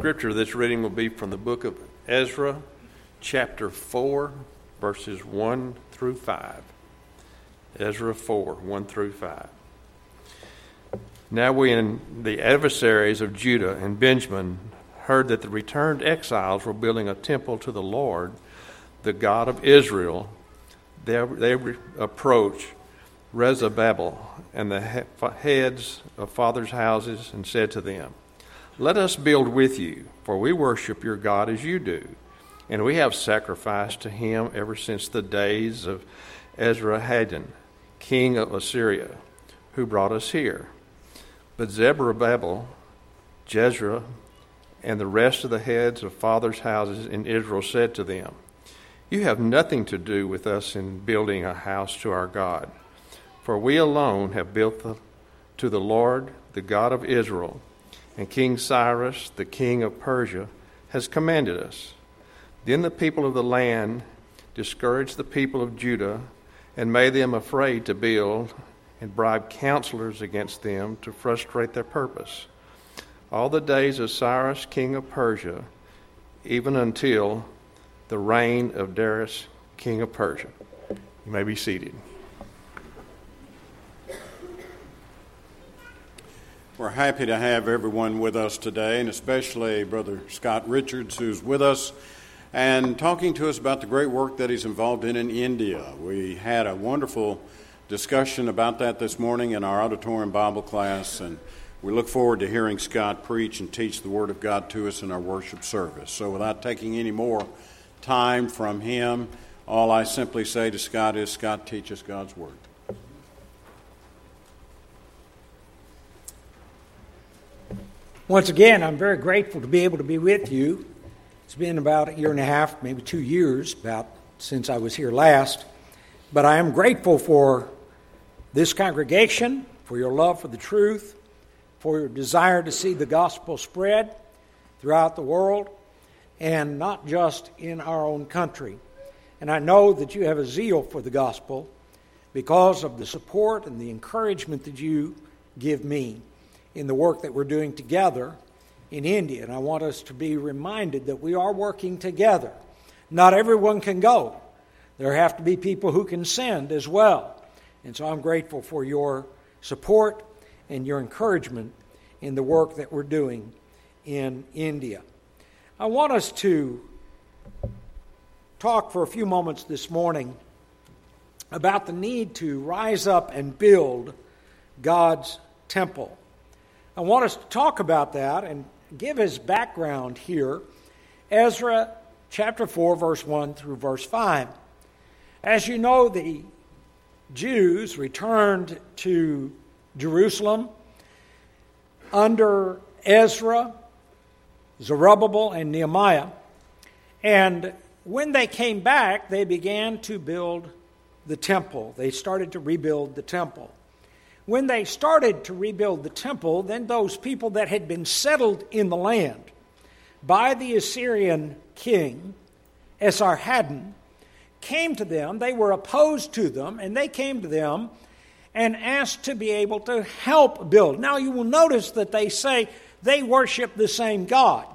scripture this reading will be from the book of Ezra, chapter 4, verses 1 through 5. Ezra 4, 1 through 5. Now and the adversaries of Judah and Benjamin heard that the returned exiles were building a temple to the Lord, the God of Israel. They, they approached Zerubbabel and the heads of fathers' houses and said to them, let us build with you, for we worship your God as you do. And we have sacrificed to him ever since the days of Esarhaddon, king of Assyria, who brought us here. But Zerubbabel, Jezreel, and the rest of the heads of fathers' houses in Israel said to them, You have nothing to do with us in building a house to our God, for we alone have built the, to the Lord, the God of Israel and King Cyrus, the king of Persia, has commanded us. Then the people of the land discouraged the people of Judah and made them afraid to build and bribed counselors against them to frustrate their purpose. All the days of Cyrus, king of Persia, even until the reign of Darius, king of Persia. You may be seated. We're happy to have everyone with us today, and especially Brother Scott Richards, who's with us and talking to us about the great work that he's involved in in India. We had a wonderful discussion about that this morning in our auditorium Bible class, and we look forward to hearing Scott preach and teach the Word of God to us in our worship service. So, without taking any more time from him, all I simply say to Scott is Scott, teach us God's Word. Once again, I'm very grateful to be able to be with you. It's been about a year and a half, maybe two years, about since I was here last. But I am grateful for this congregation, for your love for the truth, for your desire to see the gospel spread throughout the world, and not just in our own country. And I know that you have a zeal for the gospel because of the support and the encouragement that you give me in the work that we're doing together in India. And I want us to be reminded that we are working together. Not everyone can go, there have to be people who can send as well. And so I'm grateful for your support and your encouragement in the work that we're doing in India. I want us to talk for a few moments this morning about the need to rise up and build God's temple. I want us to talk about that and give his background here. Ezra chapter 4, verse 1 through verse 5. As you know, the Jews returned to Jerusalem under Ezra, Zerubbabel, and Nehemiah. And when they came back, they began to build the temple. They started to rebuild the temple when they started to rebuild the temple, then those people that had been settled in the land by the Assyrian king, Esarhaddon, came to them. They were opposed to them, and they came to them and asked to be able to help build. Now, you will notice that they say they worship the same God.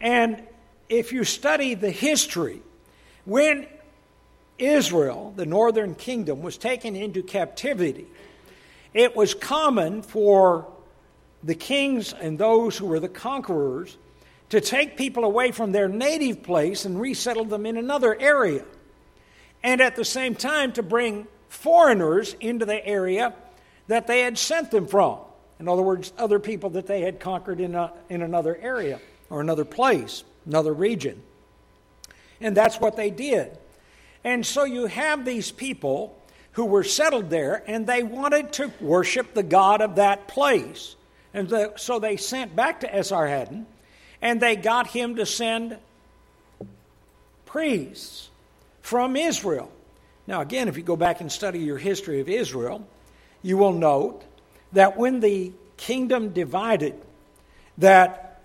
And if you study the history, when Israel, the northern kingdom, was taken into captivity, it was common for the kings and those who were the conquerors to take people away from their native place and resettle them in another area. And at the same time, to bring foreigners into the area that they had sent them from. In other words, other people that they had conquered in, a, in another area or another place, another region. And that's what they did. And so you have these people who were settled there, and they wanted to worship the God of that place. And the, so they sent back to Esarhaddon, and they got him to send priests from Israel. Now, again, if you go back and study your history of Israel, you will note that when the kingdom divided, that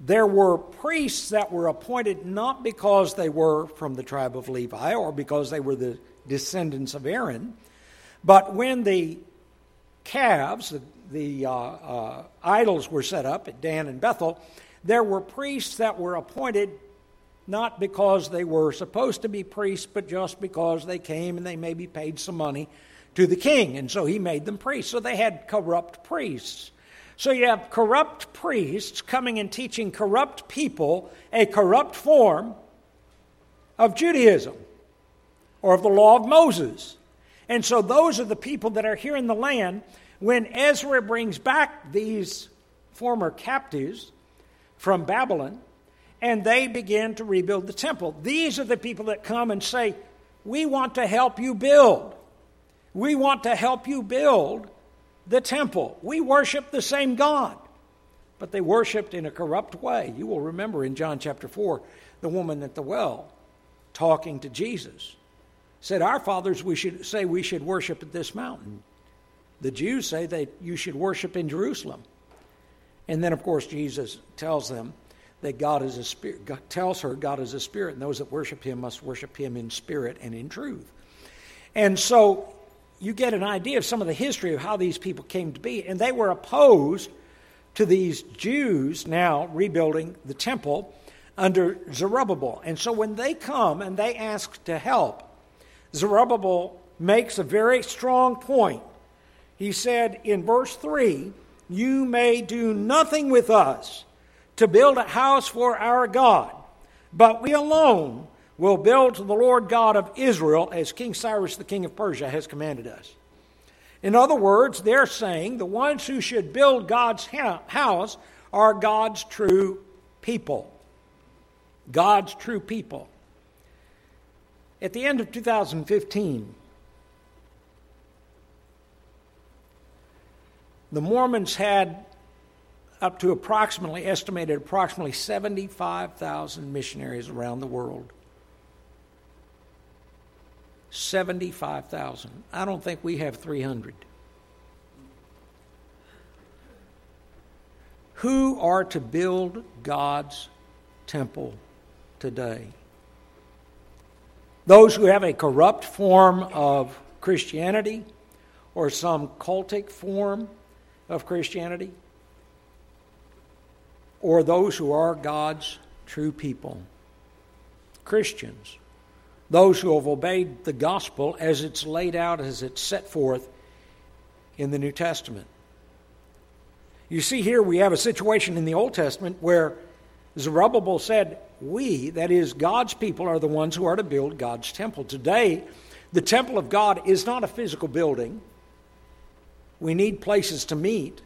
there were priests that were appointed not because they were from the tribe of Levi or because they were the descendants of Aaron. But when the calves, the, the uh, uh, idols were set up at Dan and Bethel, there were priests that were appointed not because they were supposed to be priests, but just because they came and they maybe paid some money to the king. And so he made them priests. So they had corrupt priests. So you have corrupt priests coming and teaching corrupt people a corrupt form of Judaism or of the law of Moses. And so those are the people that are here in the land. When Ezra brings back these former captives from Babylon, and they begin to rebuild the temple. These are the people that come and say, We want to help you build. We want to help you build the temple. We worship the same God. But they worshiped in a corrupt way. You will remember in John chapter 4, the woman at the well talking to Jesus said, Our fathers we should say we should worship at this mountain. The Jews say that you should worship in Jerusalem. And then, of course, Jesus tells them, that God is a spirit, God tells her God is a spirit, and those that worship him must worship him in spirit and in truth. And so you get an idea of some of the history of how these people came to be, and they were opposed to these Jews now rebuilding the temple under Zerubbabel. And so when they come and they ask to help, Zerubbabel makes a very strong point. He said in verse 3 You may do nothing with us to build a house for our God, but we alone will build to the Lord God of Israel as King Cyrus, the king of Persia, has commanded us. In other words, they're saying the ones who should build God's house are God's true people. God's true people. At the end of 2015, the Mormons had up to approximately, estimated approximately 75,000 missionaries around the world. 75,000. I don't think we have 300. Who are to build God's temple today? Those who have a corrupt form of Christianity or some cultic form of Christianity? or those who are God's true people. Christians, those who have obeyed the gospel as it's laid out, as it's set forth in the New Testament. You see, here we have a situation in the Old Testament where Zerubbabel said, We, that is, God's people, are the ones who are to build God's temple. Today, the temple of God is not a physical building. We need places to meet.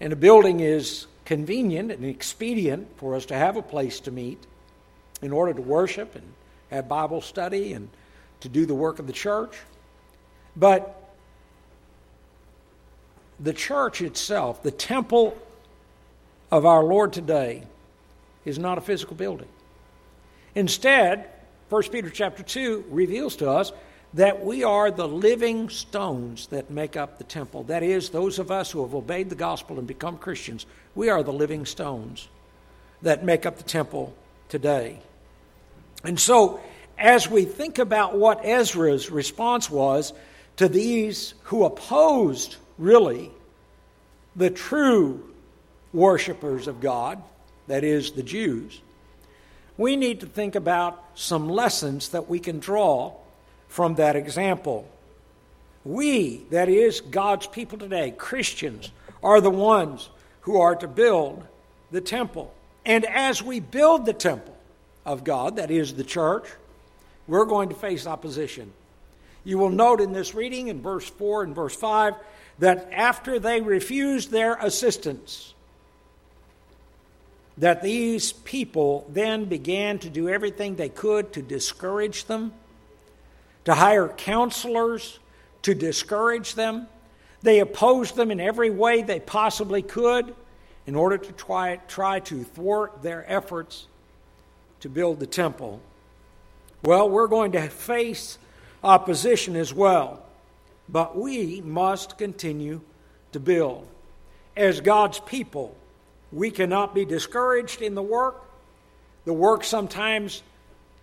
And a building is convenient and expedient for us to have a place to meet in order to worship and have Bible study and to do the work of the church. But the church itself, the temple of our Lord today, is not a physical building. Instead, 1 Peter chapter 2 reveals to us that we are the living stones that make up the temple. That is, those of us who have obeyed the gospel and become Christians, we are the living stones that make up the temple today. And so, as we think about what Ezra's response was to these who opposed, really, the true worshippers of God, that is, the Jews, we need to think about some lessons that we can draw from that example. We, that is, God's people today, Christians, are the ones who are to build the temple. And as we build the temple of God, that is the church, we're going to face opposition. You will note in this reading in verse 4 and verse 5 that after they refused their assistance, that these people then began to do everything they could to discourage them to hire counselors to discourage them. They opposed them in every way they possibly could in order to try, try to thwart their efforts to build the temple. Well, we're going to face opposition as well, but we must continue to build. As God's people, we cannot be discouraged in the work. The work sometimes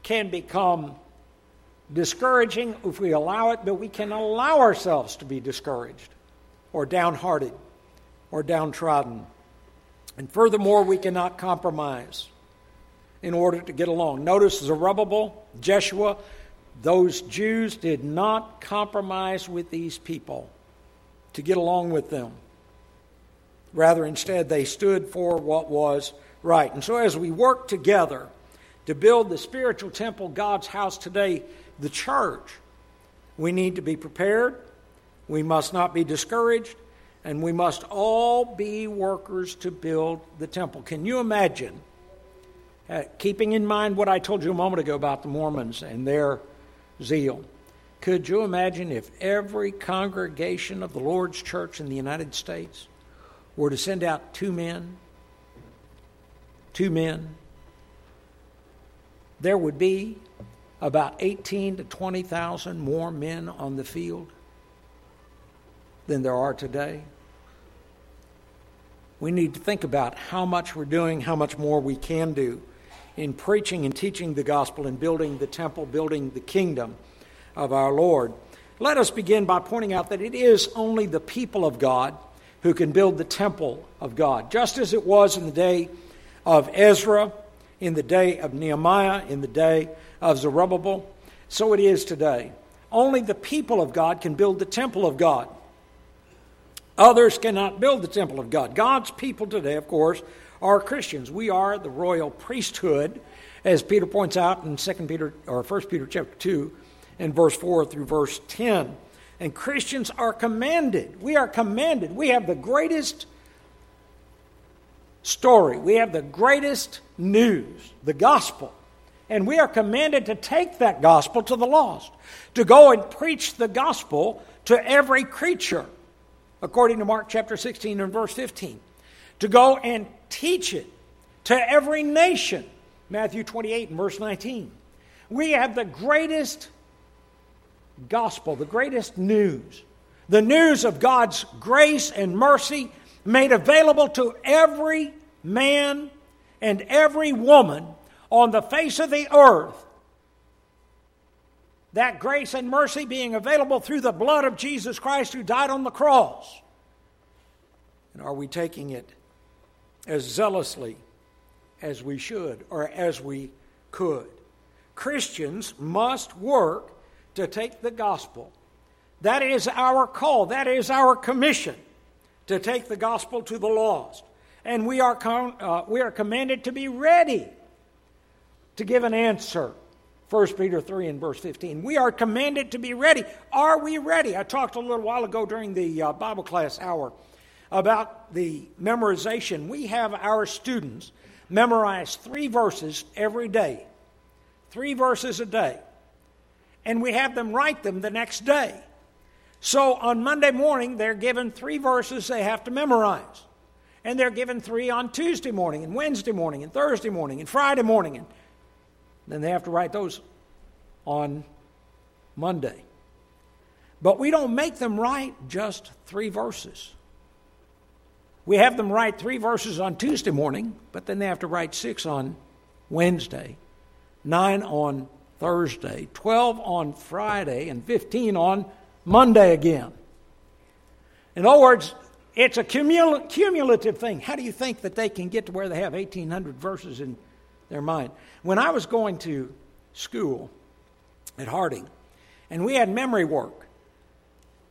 can become discouraging if we allow it, but we can allow ourselves to be discouraged or downhearted or downtrodden. And furthermore, we cannot compromise in order to get along. Notice Zerubbabel, Jeshua, those Jews did not compromise with these people to get along with them. Rather, instead, they stood for what was right. And so, as we work together to build the spiritual temple, God's house today, the church, we need to be prepared. We must not be discouraged. And we must all be workers to build the temple. Can you imagine, uh, keeping in mind what I told you a moment ago about the Mormons and their zeal? Could you imagine if every congregation of the Lord's church in the United States were to send out two men? Two men. There would be about 18 to 20,000 more men on the field than there are today. We need to think about how much we're doing, how much more we can do in preaching and teaching the gospel and building the temple, building the kingdom of our Lord. Let us begin by pointing out that it is only the people of God who can build the temple of God. Just as it was in the day of Ezra, in the day of Nehemiah, in the day of Zerubbabel, so it is today. Only the people of God can build the temple of God. Others cannot build the temple of God. God's people today, of course, are Christians. We are the royal priesthood, as Peter points out in 2 Peter or 1 Peter chapter 2 and verse 4 through verse 10. And Christians are commanded. We are commanded. We have the greatest story. We have the greatest news, the gospel. And we are commanded to take that gospel to the lost, to go and preach the gospel to every creature according to Mark chapter 16 and verse 15. To go and teach it to every nation, Matthew 28 and verse 19. We have the greatest gospel, the greatest news, the news of God's grace and mercy made available to every man and every woman on the face of the earth that grace and mercy being available through the blood of Jesus Christ who died on the cross? And are we taking it as zealously as we should or as we could? Christians must work to take the gospel. That is our call, that is our commission to take the gospel to the lost. And we are, com- uh, we are commanded to be ready to give an answer 1 Peter 3 and verse 15. We are commanded to be ready. Are we ready? I talked a little while ago during the uh, Bible class hour about the memorization. We have our students memorize three verses every day, three verses a day, and we have them write them the next day. So on Monday morning, they're given three verses they have to memorize. And they're given three on Tuesday morning, and Wednesday morning, and Thursday morning, and Friday morning, and then they have to write those on Monday. But we don't make them write just three verses. We have them write three verses on Tuesday morning, but then they have to write six on Wednesday, nine on Thursday, 12 on Friday, and 15 on Monday again. In other words, it's a cumul- cumulative thing. How do you think that they can get to where they have 1,800 verses in their mind? When I was going to school at Harding, and we had memory work,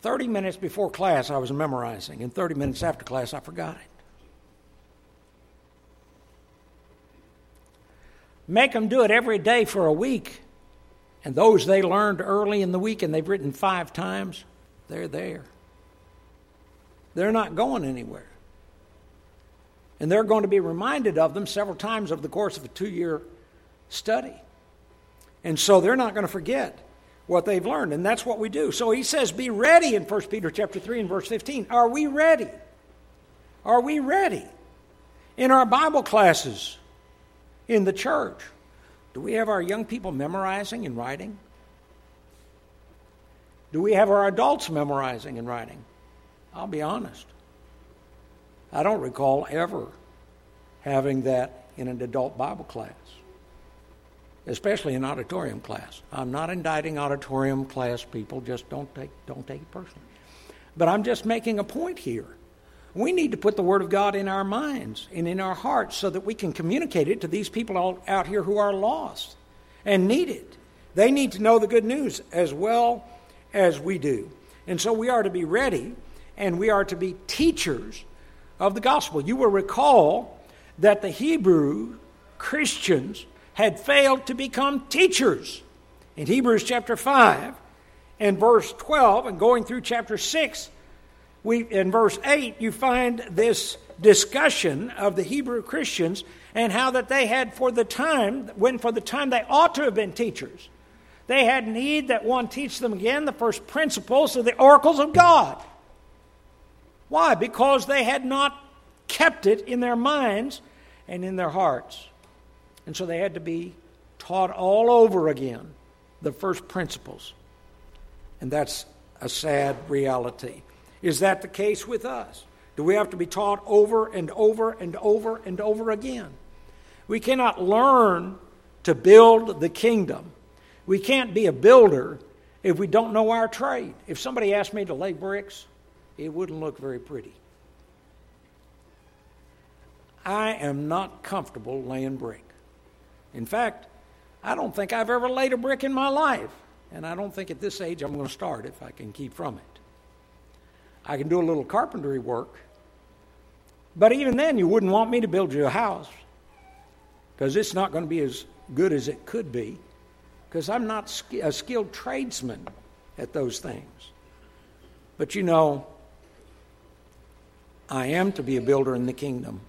30 minutes before class I was memorizing, and 30 minutes after class I forgot it. Make them do it every day for a week, and those they learned early in the week and they've written five times, they're there. They're not going anywhere. And they're going to be reminded of them several times over the course of a two year study. And so they're not going to forget what they've learned. And that's what we do. So he says, be ready in 1 Peter chapter 3 and verse 15. Are we ready? Are we ready? In our Bible classes, in the church, do we have our young people memorizing and writing? Do we have our adults memorizing and writing? I'll be honest. I don't recall ever having that in an adult Bible class especially an auditorium class. I'm not indicting auditorium class people, just don't take, don't take it personally. But I'm just making a point here. We need to put the Word of God in our minds and in our hearts so that we can communicate it to these people out here who are lost and need it. They need to know the good news as well as we do. And so we are to be ready and we are to be teachers of the gospel. You will recall that the Hebrew Christians had failed to become teachers. In Hebrews chapter 5 and verse 12, and going through chapter 6, we, in verse 8, you find this discussion of the Hebrew Christians and how that they had for the time, when for the time they ought to have been teachers. They had need that one teach them again the first principles of the oracles of God. Why? Because they had not kept it in their minds and in their hearts. And so they had to be taught all over again the first principles. And that's a sad reality. Is that the case with us? Do we have to be taught over and over and over and over again? We cannot learn to build the kingdom. We can't be a builder if we don't know our trade. If somebody asked me to lay bricks, it wouldn't look very pretty. I am not comfortable laying brick. In fact, I don't think I've ever laid a brick in my life. And I don't think at this age I'm going to start if I can keep from it. I can do a little carpentry work. But even then, you wouldn't want me to build you a house because it's not going to be as good as it could be because I'm not a skilled tradesman at those things. But you know, I am to be a builder in the kingdom.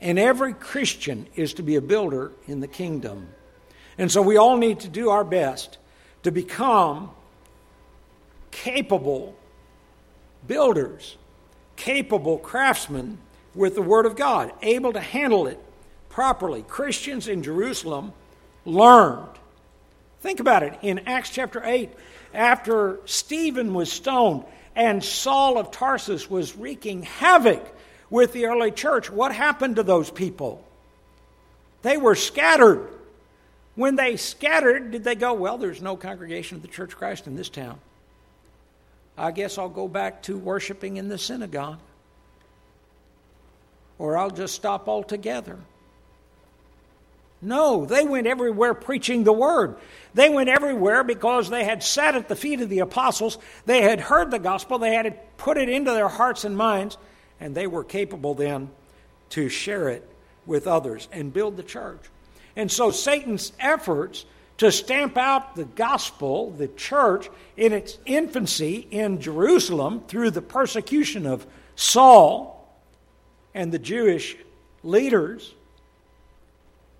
And every Christian is to be a builder in the kingdom. And so we all need to do our best to become capable builders, capable craftsmen with the Word of God, able to handle it properly. Christians in Jerusalem learned. Think about it. In Acts chapter 8, after Stephen was stoned and Saul of Tarsus was wreaking havoc with the early church, what happened to those people? They were scattered. When they scattered, did they go, Well, there's no congregation of the Church of Christ in this town? I guess I'll go back to worshiping in the synagogue. Or I'll just stop altogether. No, they went everywhere preaching the word. They went everywhere because they had sat at the feet of the apostles, they had heard the gospel, they had put it into their hearts and minds, and they were capable then to share it with others and build the church. And so Satan's efforts to stamp out the gospel, the church, in its infancy in Jerusalem through the persecution of Saul and the Jewish leaders,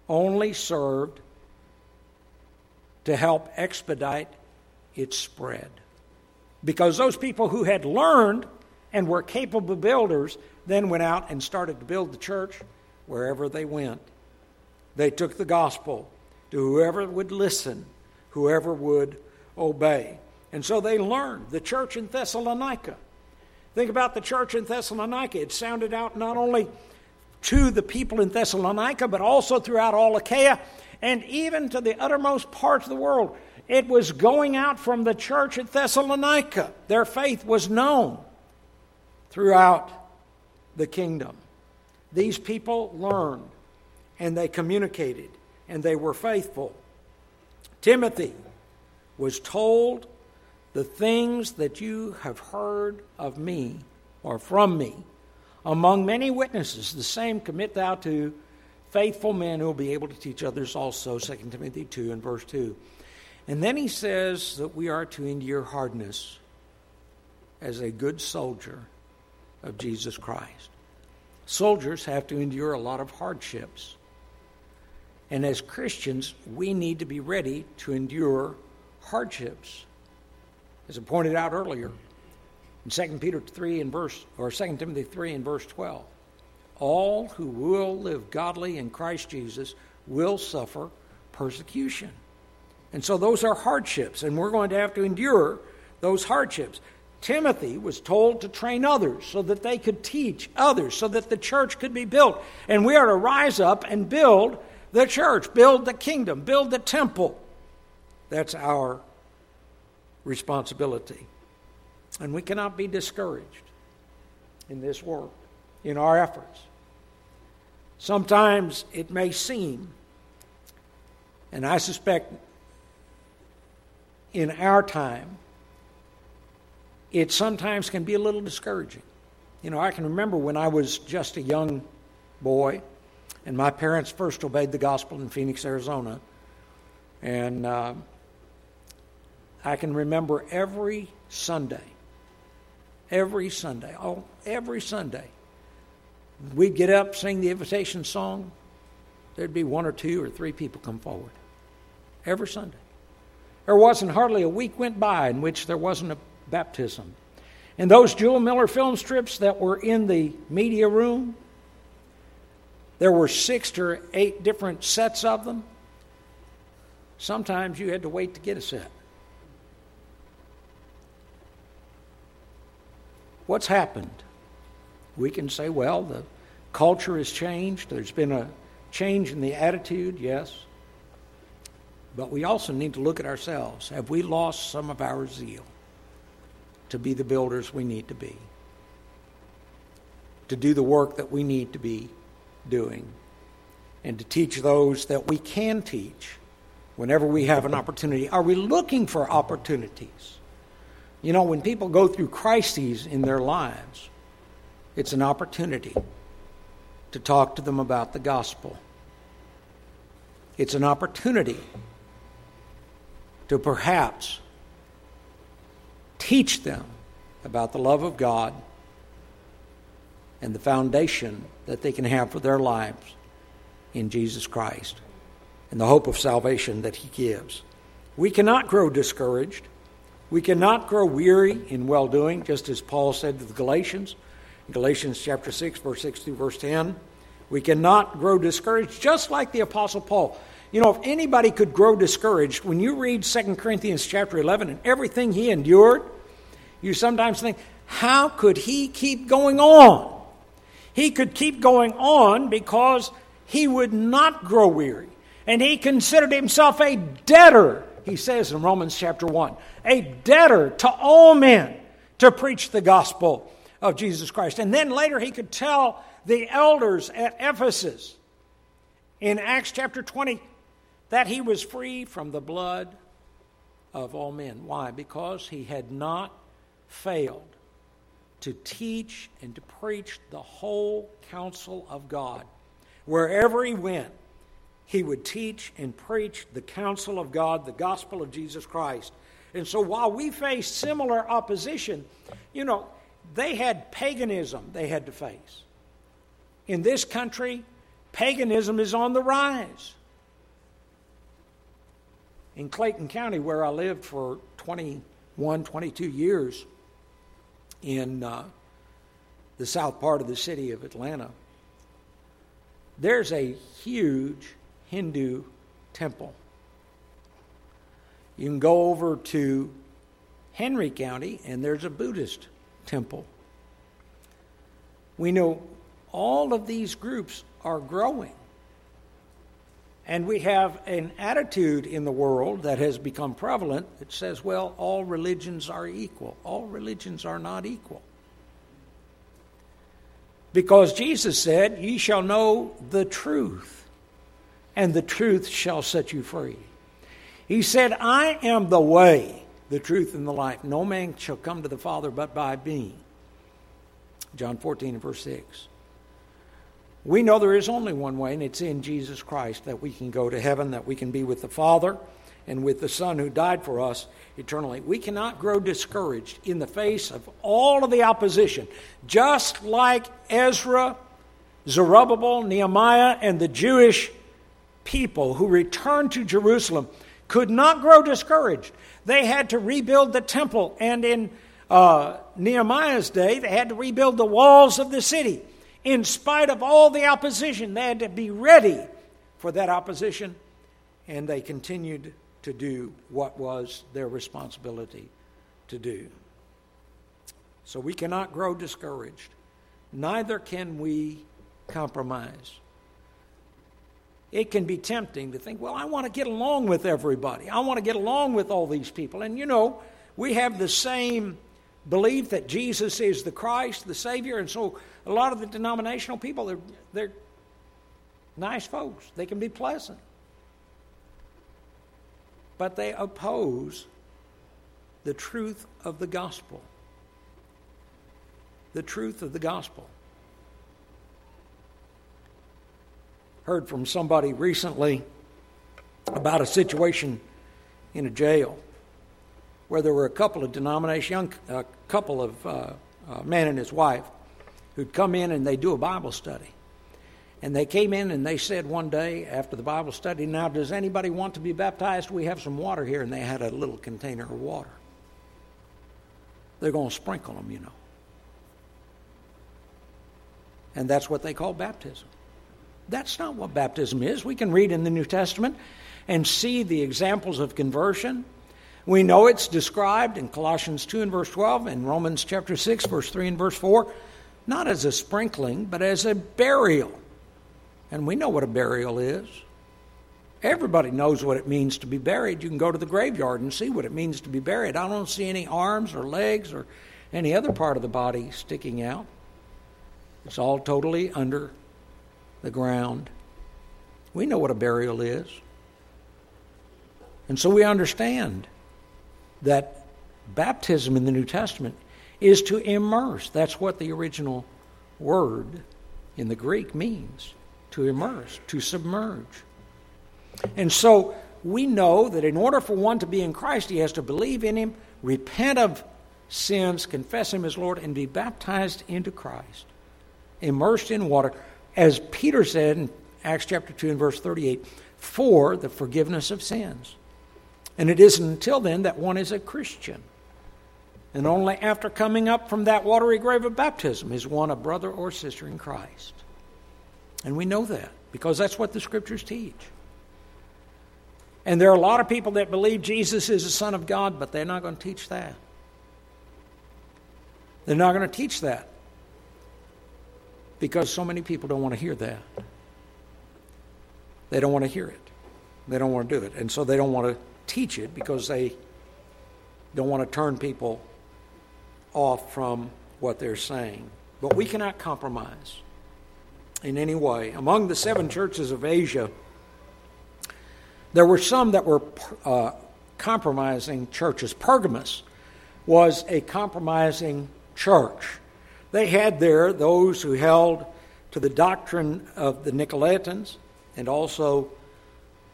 only served to help expedite its spread. Because those people who had learned and were capable builders then went out and started to build the church wherever they went. They took the gospel to whoever would listen, whoever would obey. And so they learned. The church in Thessalonica. Think about the church in Thessalonica. It sounded out not only to the people in Thessalonica, but also throughout all Achaia and even to the uttermost parts of the world. It was going out from the church at Thessalonica. Their faith was known throughout the kingdom. These people learned and they communicated and they were faithful. Timothy was told the things that you have heard of me or from me. Among many witnesses the same commit thou to faithful men who will be able to teach others also. 2 timothy 2 and verse 2 and then he says that we are to endure hardness as a good soldier of jesus christ. Soldiers have to endure a lot of hardships and as Christians, we need to be ready to endure hardships. As I pointed out earlier, in 2 Peter 3 and verse or 2 Timothy 3 and verse 12, all who will live godly in Christ Jesus will suffer persecution. And so those are hardships, and we're going to have to endure those hardships. Timothy was told to train others so that they could teach others, so that the church could be built. And we are to rise up and build the church, build the kingdom, build the temple. That's our responsibility. And we cannot be discouraged in this work. in our efforts. Sometimes it may seem, and I suspect in our time, it sometimes can be a little discouraging. You know, I can remember when I was just a young boy, and my parents first obeyed the gospel in Phoenix, Arizona. And uh, I can remember every Sunday, every Sunday, oh, every Sunday, we'd get up, sing the invitation song. There'd be one or two or three people come forward every Sunday. There wasn't hardly a week went by in which there wasn't a baptism. And those Jule Miller film strips that were in the media room, there were six or eight different sets of them. Sometimes you had to wait to get a set. What's happened? We can say, well, the culture has changed. There's been a change in the attitude, yes. But we also need to look at ourselves. Have we lost some of our zeal to be the builders we need to be? To do the work that we need to be doing? And to teach those that we can teach whenever we have an opportunity? Are we looking for opportunities? You know, when people go through crises in their lives, it's an opportunity to talk to them about the gospel. It's an opportunity to perhaps teach them about the love of God and the foundation that they can have for their lives in Jesus Christ and the hope of salvation that He gives. We cannot grow discouraged. We cannot grow weary in well doing, just as Paul said to the Galatians, Galatians chapter 6, verse 6 through verse 10. We cannot grow discouraged, just like the Apostle Paul. You know, if anybody could grow discouraged, when you read 2 Corinthians chapter 11 and everything he endured, you sometimes think, how could he keep going on? He could keep going on because he would not grow weary. And he considered himself a debtor, he says in Romans chapter 1, a debtor to all men to preach the gospel of Jesus Christ. And then later he could tell the elders at Ephesus in Acts chapter 20 that he was free from the blood of all men. Why? Because he had not failed to teach and to preach the whole counsel of God. Wherever he went, he would teach and preach the counsel of God, the gospel of Jesus Christ. And so while we face similar opposition, you know, they had paganism they had to face. In this country, paganism is on the rise in Clayton County, where I lived for 21, 22 years in uh, the south part of the city of Atlanta, there's a huge Hindu temple. You can go over to Henry County, and there's a Buddhist temple. We know all of these groups are growing. And we have an attitude in the world that has become prevalent that says, well, all religions are equal. All religions are not equal. Because Jesus said, Ye shall know the truth, and the truth shall set you free. He said, I am the way, the truth, and the life. No man shall come to the Father but by me. John 14 and verse 6. We know there is only one way, and it's in Jesus Christ that we can go to heaven, that we can be with the Father and with the Son who died for us eternally. We cannot grow discouraged in the face of all of the opposition, just like Ezra, Zerubbabel, Nehemiah, and the Jewish people who returned to Jerusalem could not grow discouraged. They had to rebuild the temple, and in uh, Nehemiah's day, they had to rebuild the walls of the city in spite of all the opposition. They had to be ready for that opposition, and they continued to do what was their responsibility to do. So we cannot grow discouraged. Neither can we compromise. It can be tempting to think, well, I want to get along with everybody. I want to get along with all these people. And you know, we have the same belief that Jesus is the Christ, the Savior, and so a lot of the denominational people, they're, they're nice folks. They can be pleasant. But they oppose the truth of the gospel. The truth of the gospel. Heard from somebody recently about a situation in a jail where there were a couple of denominations, young a couple of uh, uh, man and his wife, who'd come in and they do a Bible study. And they came in and they said one day after the Bible study, Now, does anybody want to be baptized? We have some water here. And they had a little container of water. They're going to sprinkle them, you know. And that's what they call baptism. That's not what baptism is. We can read in the New Testament and see the examples of conversion. We know it's described in Colossians 2 and verse 12 and Romans chapter 6, verse 3 and verse 4, not as a sprinkling, but as a burial. And we know what a burial is. Everybody knows what it means to be buried. You can go to the graveyard and see what it means to be buried. I don't see any arms or legs or any other part of the body sticking out. It's all totally under the ground. We know what a burial is. And so we understand that baptism in the New Testament is to immerse. That's what the original word in the Greek means to immerse, to submerge. And so we know that in order for one to be in Christ, he has to believe in him, repent of sins, confess him as Lord, and be baptized into Christ, immersed in water, as Peter said in Acts chapter 2 and verse 38, for the forgiveness of sins. And it isn't until then that one is a Christian. And only after coming up from that watery grave of baptism is one a brother or sister in Christ. And we know that because that's what the scriptures teach. And there are a lot of people that believe Jesus is the Son of God, but they're not going to teach that. They're not going to teach that because so many people don't want to hear that. They don't want to hear it. They don't want to do it. And so they don't want to teach it because they don't want to turn people off from what they're saying. But we cannot compromise in any way. Among the seven churches of Asia, there were some that were uh, compromising churches. Pergamos was a compromising church. They had there those who held to the doctrine of the Nicolaitans and also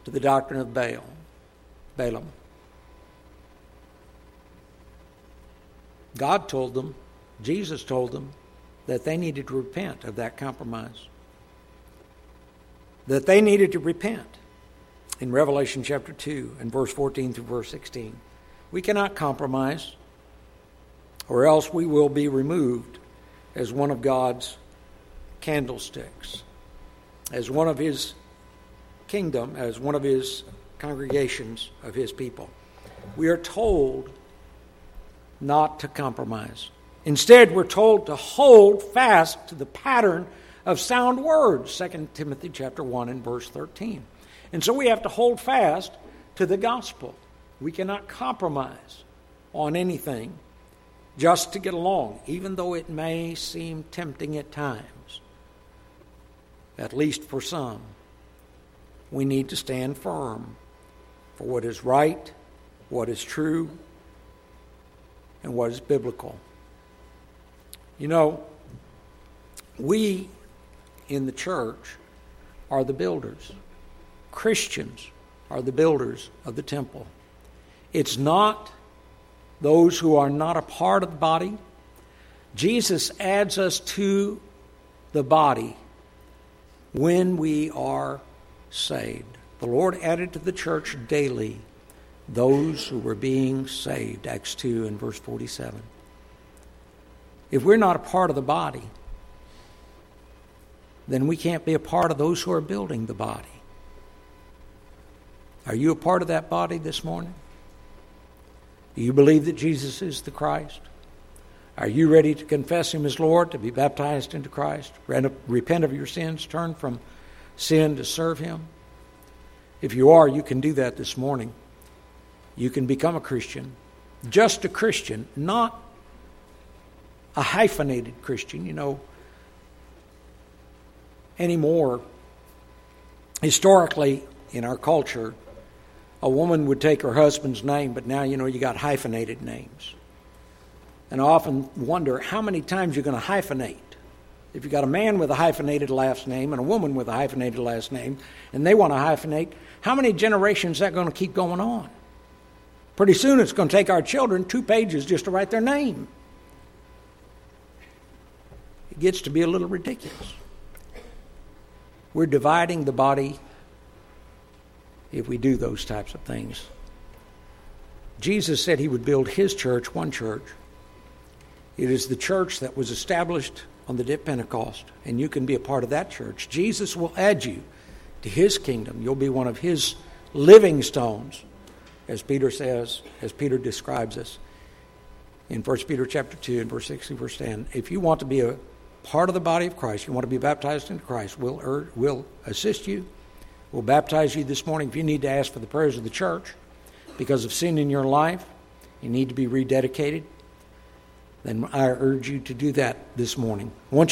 to the doctrine of Baal. Balaam. God told them, Jesus told them, that they needed to repent of that compromise. That they needed to repent in Revelation chapter 2 and verse 14 through verse 16. We cannot compromise, or else we will be removed as one of God's candlesticks, as one of His kingdom, as one of His congregations of his people. We are told not to compromise. Instead, we're told to hold fast to the pattern of sound words, 2 Timothy chapter 1 and verse 13. And so we have to hold fast to the gospel. We cannot compromise on anything just to get along, even though it may seem tempting at times, at least for some. We need to stand firm for what is right, what is true, and what is biblical. You know, we in the church are the builders. Christians are the builders of the temple. It's not those who are not a part of the body. Jesus adds us to the body when we are saved. The Lord added to the church daily those who were being saved. Acts 2 and verse 47. If we're not a part of the body, then we can't be a part of those who are building the body. Are you a part of that body this morning? Do you believe that Jesus is the Christ? Are you ready to confess Him as Lord, to be baptized into Christ, repent of your sins, turn from sin to serve Him? If you are, you can do that this morning. You can become a Christian, just a Christian, not a hyphenated Christian. You know, anymore, historically in our culture, a woman would take her husband's name, but now, you know, you got hyphenated names. And I often wonder how many times you're going to hyphenate. If you've got a man with a hyphenated last name and a woman with a hyphenated last name, and they want to hyphenate, how many generations is that going to keep going on? Pretty soon it's going to take our children two pages just to write their name. It gets to be a little ridiculous. We're dividing the body if we do those types of things. Jesus said he would build his church, one church. It is the church that was established on the day of Pentecost, and you can be a part of that church. Jesus will add you to his kingdom. You'll be one of his living stones, as Peter says, as Peter describes us in 1 Peter chapter 2 and verse 6 and verse 10. If you want to be a part of the body of Christ, you want to be baptized into Christ, we'll, we'll assist you. We'll baptize you this morning. If you need to ask for the prayers of the church because of sin in your life, you need to be rededicated, then I urge you to do that this morning.